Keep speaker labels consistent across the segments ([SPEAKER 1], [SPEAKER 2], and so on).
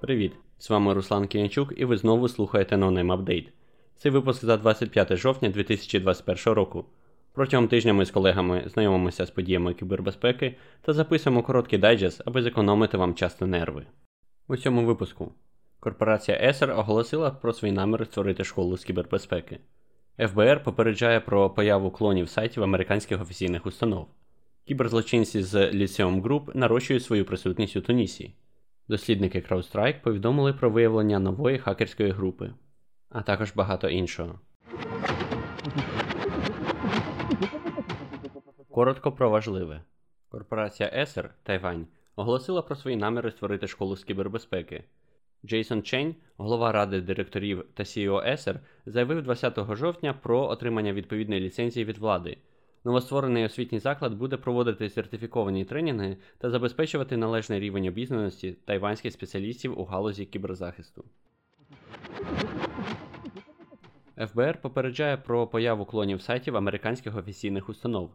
[SPEAKER 1] Привіт! З вами Руслан Кіянчук і ви знову слухаєте NoName Update. Цей випуск за 25 жовтня 2021 року. Протягом тижня ми з колегами знайомимося з подіями кібербезпеки та записуємо короткий дайджест, аби зекономити вам час та нерви. У цьому випуску корпорація Esser оголосила про свій намір створити школу з кібербезпеки. ФБР попереджає про появу клонів сайтів американських офіційних установ. Кіберзлочинці з Lyceum Group нарощують свою присутність у Тунісі. Дослідники CrowdStrike повідомили про виявлення нової хакерської групи, а також багато іншого. Коротко про важливе. Корпорація Esser Тайвань оголосила про свої наміри створити школу з кібербезпеки. Джейсон Чень, голова ради директорів та CEO Esser, заявив 20 жовтня про отримання відповідної ліцензії від влади. Новостворений освітній заклад буде проводити сертифіковані тренінги та забезпечувати належний рівень обізнаності тайванських спеціалістів у галузі кіберзахисту. ФБР попереджає про появу клонів сайтів американських офіційних установ.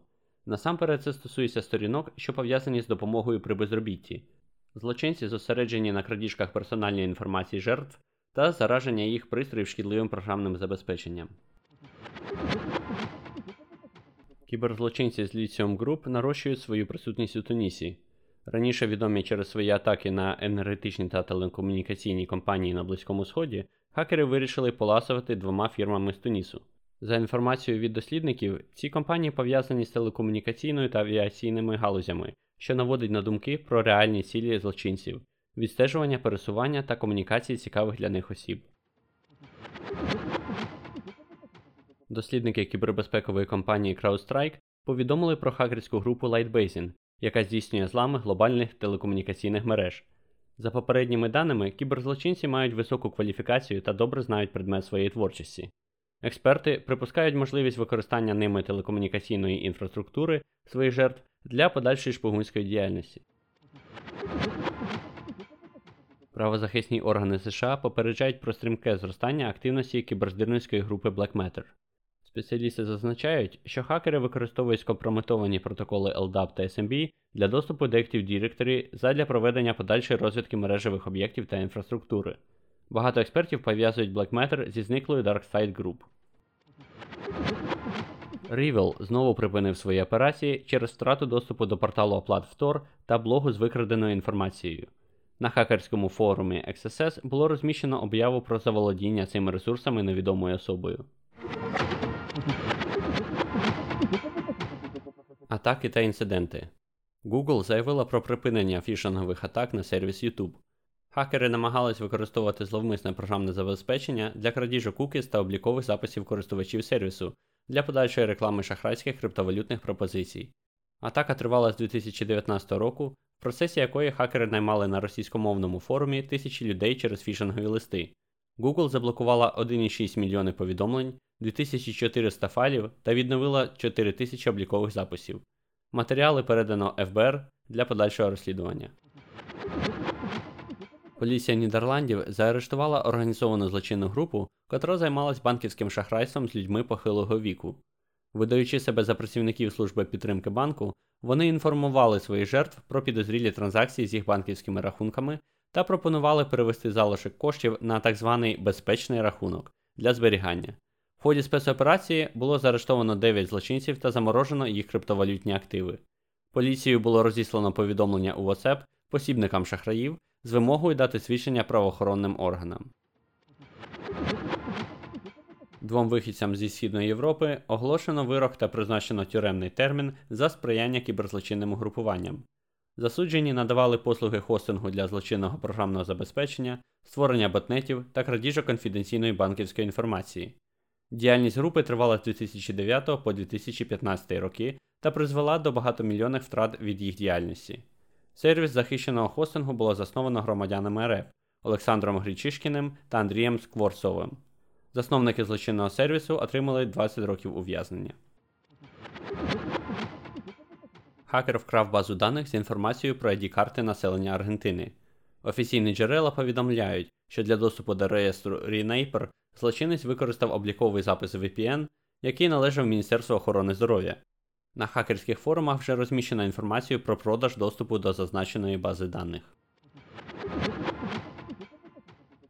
[SPEAKER 1] Насамперед це стосується сторінок, що пов'язані з допомогою при безробітті. Злочинці зосереджені на крадіжках персональної інформації жертв та зараження їх пристроїв шкідливим програмним забезпеченням. Кіберзлочинці з Lithium Group нарощують свою присутність у Тунісі. Раніше відомі через свої атаки на енергетичні та телекомунікаційні компанії на Близькому Сході, хакери вирішили поласувати двома фірмами з Тунісу. За інформацією від дослідників, ці компанії пов'язані з телекомунікаційною та авіаційними галузями, що наводить на думки про реальні цілі злочинців, відстежування, пересування та комунікації цікавих для них осіб. Дослідники кібербезпекової компанії CrowdStrike повідомили про хакерську групу Lightbasin, яка здійснює злами глобальних телекомунікаційних мереж. За попередніми даними, кіберзлочинці мають високу кваліфікацію та добре знають предмет своєї творчості. Експерти припускають можливість використання ними телекомунікаційної інфраструктури своїх жертв для подальшої шпигунської діяльності. Правозахисні органи США попереджають про стрімке зростання активності кіберздирницької групи Black Matter. Спеціалісти зазначають, що хакери використовують скомпрометовані протоколи LDAP та SMB для доступу до Active Directory задля проведення подальшої розвідки мережевих об'єктів та інфраструктури. Багато експертів пов'язують Black Matter зі зниклою DarkSide Group. Rival знову припинив свої операції через втрату доступу до порталу оплат в та блогу з викраденою інформацією. На хакерському форумі XSS було розміщено об'яву про заволодіння цими ресурсами невідомою особою. Атаки та інциденти. Google заявила про припинення фішингових атак на сервіс YouTube. Хакери намагались використовувати зловмисне програмне забезпечення для крадіжок кукіс та облікових записів користувачів сервісу для подальшої реклами шахрайських криптовалютних пропозицій. Атака тривала з 2019 року, в процесі якої хакери наймали на російськомовному форумі тисячі людей через фішингові листи. Google заблокувала 1,6 мільйони повідомлень, 2400 файлів та відновила 4000 облікових записів. Матеріали передано ФБР для подальшого розслідування. Поліція Нідерландів заарештувала організовану злочинну групу, котра займалась банківським шахрайством з людьми похилого віку. Видаючи себе за працівників служби підтримки банку, вони інформували своїх жертв про підозрілі транзакції з їх банківськими рахунками та пропонували перевести залишок коштів на так званий безпечний рахунок для зберігання. В ході спецоперації було заарештовано 9 злочинців та заморожено їх криптовалютні активи. Поліцією було розіслано повідомлення у WhatsApp посібникам шахраїв з вимогою дати свідчення правоохоронним органам. Двом вихідцям зі Східної Європи оголошено вирок та призначено тюремний термін за сприяння кіберзлочинним угрупуванням. Засуджені надавали послуги хостингу для злочинного програмного забезпечення, створення ботнетів та крадіжок конфіденційної банківської інформації. Діяльність групи тривала з 2009 по 2015 роки та призвела до багатомільйонних втрат від їх діяльності. Сервіс захищеного хостингу було засновано громадянами РФ Олександром Грічишкіним та Андрієм Скворцовим. Засновники злочинного сервісу отримали 20 років ув'язнення. Хакер вкрав базу даних з інформацією про id карти населення Аргентини. Офіційні джерела повідомляють, що для доступу до реєстру Renaper злочинець використав обліковий запис VPN, який належав Міністерству охорони здоров'я. На хакерських форумах вже розміщено інформацію про продаж доступу до зазначеної бази даних.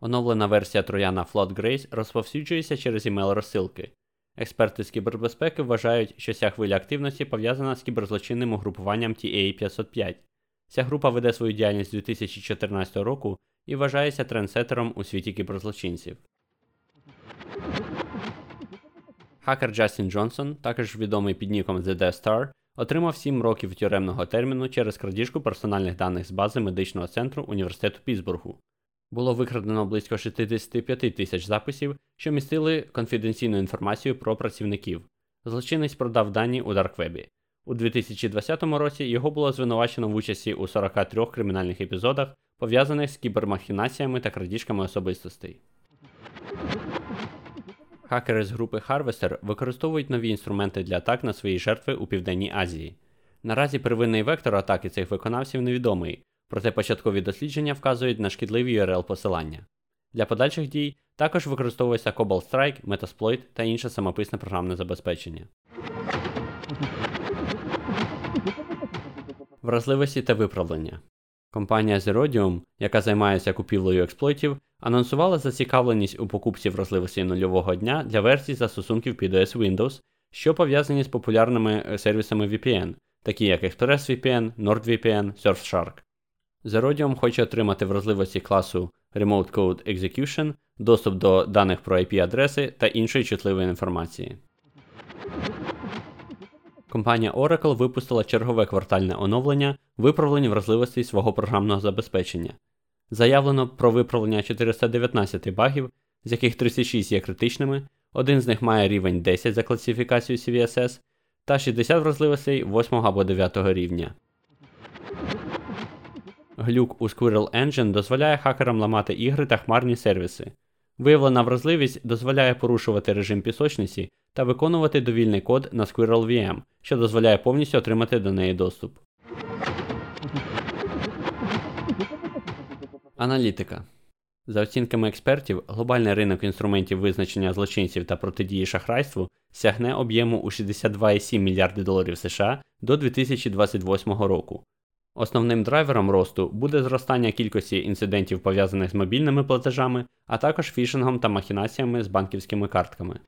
[SPEAKER 1] Оновлена версія трояна Flood Grace розповсюджується через email розсилки. Експерти з кібербезпеки вважають, що ця хвиля активності пов'язана з кіберзлочинним угрупуванням TA505. Ця група веде свою діяльність з 2014 року і вважається трендсетером у світі кіберзлочинців. Хакер Джастін Джонсон, також відомий під ніком The Death Star, отримав 7 років тюремного терміну через крадіжку персональних даних з бази медичного центру університету Пітсбургу. Було викрадено близько 65 тисяч записів, що містили конфіденційну інформацію про працівників. Злочинець продав дані у Дарквебі. У 2020 році його було звинувачено в участі у 43 кримінальних епізодах, пов'язаних з кібермахінаціями та крадіжками особистостей. Хакери з групи Harvester використовують нові інструменти для атак на свої жертви у Південній Азії. Наразі первинний вектор атаки цих виконавців невідомий, проте початкові дослідження вказують на шкідливі url посилання. Для подальших дій також використовується Cobalt Strike, Metasploit та інше самописне програмне забезпечення. Вразливості та виправлення. Компанія Zerodium, яка займається купівлею експлойтів, анонсувала зацікавленість у покупці вразливості нульового дня для версій застосунків під OS Windows, що пов'язані з популярними е, сервісами VPN, такі як ExpressVPN, NordVPN, Surfshark. Zerodium хоче отримати вразливості класу Remote Code Execution, доступ до даних про IP-адреси та іншої чутливої інформації. Компанія Oracle випустила чергове квартальне оновлення виправлень вразливостей свого програмного забезпечення. Заявлено про виправлення 419 багів, з яких 36 є критичними, один з них має рівень 10 за класифікацією CVSS, та 60 вразливостей 8 або 9 рівня. Глюк у Squirrel Engine дозволяє хакерам ламати ігри та хмарні сервіси. Виявлена вразливість дозволяє порушувати режим пісочниці та виконувати довільний код на Squirrel VM, що дозволяє повністю отримати до неї доступ. Аналітика. За оцінками експертів, глобальний ринок інструментів визначення злочинців та протидії шахрайству сягне об'єму у 62,7 мільярди доларів США до 2028 року. Основним драйвером росту буде зростання кількості інцидентів пов'язаних з мобільними платежами, а також фішингом та махінаціями з банківськими картками.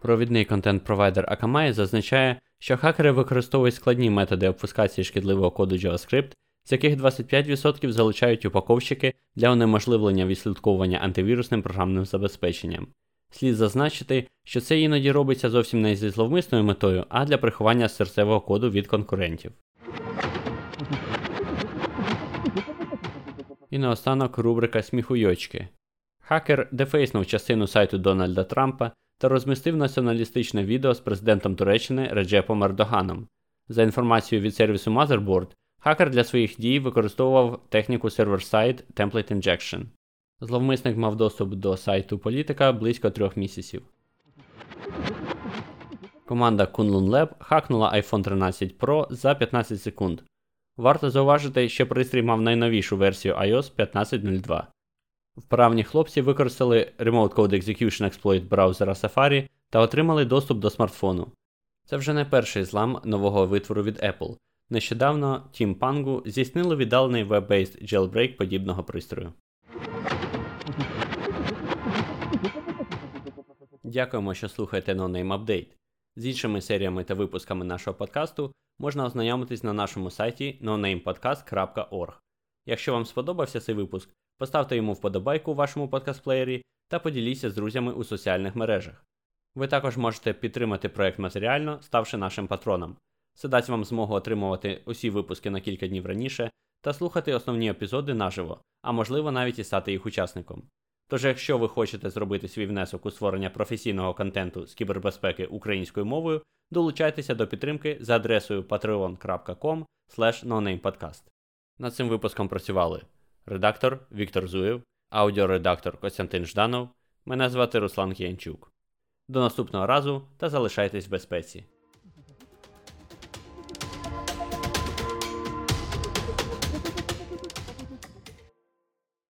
[SPEAKER 1] Провідний контент-провайдер Akamai зазначає, що хакери використовують складні методи обфускації шкідливого коду JavaScript, з яких 25% залучають упаковщики для унеможливлення відслідковування антивірусним програмним забезпеченням. Слід зазначити, що це іноді робиться зовсім не зі зловмисною метою, а для приховання серцевого коду від конкурентів. І наостанок рубрика Сміхуйочки. Хакер дефейснув частину сайту Дональда Трампа та розмістив націоналістичне відео з президентом Туреччини Реджепом Ердоганом. За інформацією від сервісу Motherboard, хакер для своїх дій використовував техніку Server-Side Template Injection. Зловмисник мав доступ до сайту політика близько трьох місяців. Команда Kunlun Lab хакнула iPhone 13 Pro за 15 секунд. Варто зауважити, що пристрій мав найновішу версію iOS 15.02. Вправні хлопці використали Remote Code Execution Exploit браузера Safari та отримали доступ до смартфону. Це вже не перший злам нового витвору від Apple. Нещодавно Team Pangu здійснило віддалений web-based jailbreak подібного пристрою. Дякуємо, що слухаєте NoName Update. З іншими серіями та випусками нашого подкасту можна ознайомитись на нашому сайті nonamepodcast.org. Якщо вам сподобався цей випуск, поставте йому вподобайку у вашому подкаст-плеєрі та поділіться з друзями у соціальних мережах. Ви також можете підтримати проект матеріально, ставши нашим патроном. Це дасть вам змогу отримувати усі випуски на кілька днів раніше та слухати основні епізоди наживо, а можливо навіть і стати їх учасником. Тож, якщо ви хочете зробити свій внесок у створення професійного контенту з кібербезпеки українською мовою, долучайтеся до підтримки за адресою patreon.com. Над цим випуском працювали редактор Віктор Зуєв, аудіоредактор Костянтин Жданов. Мене звати Руслан Кіянчук. До наступного разу та залишайтесь в безпеці.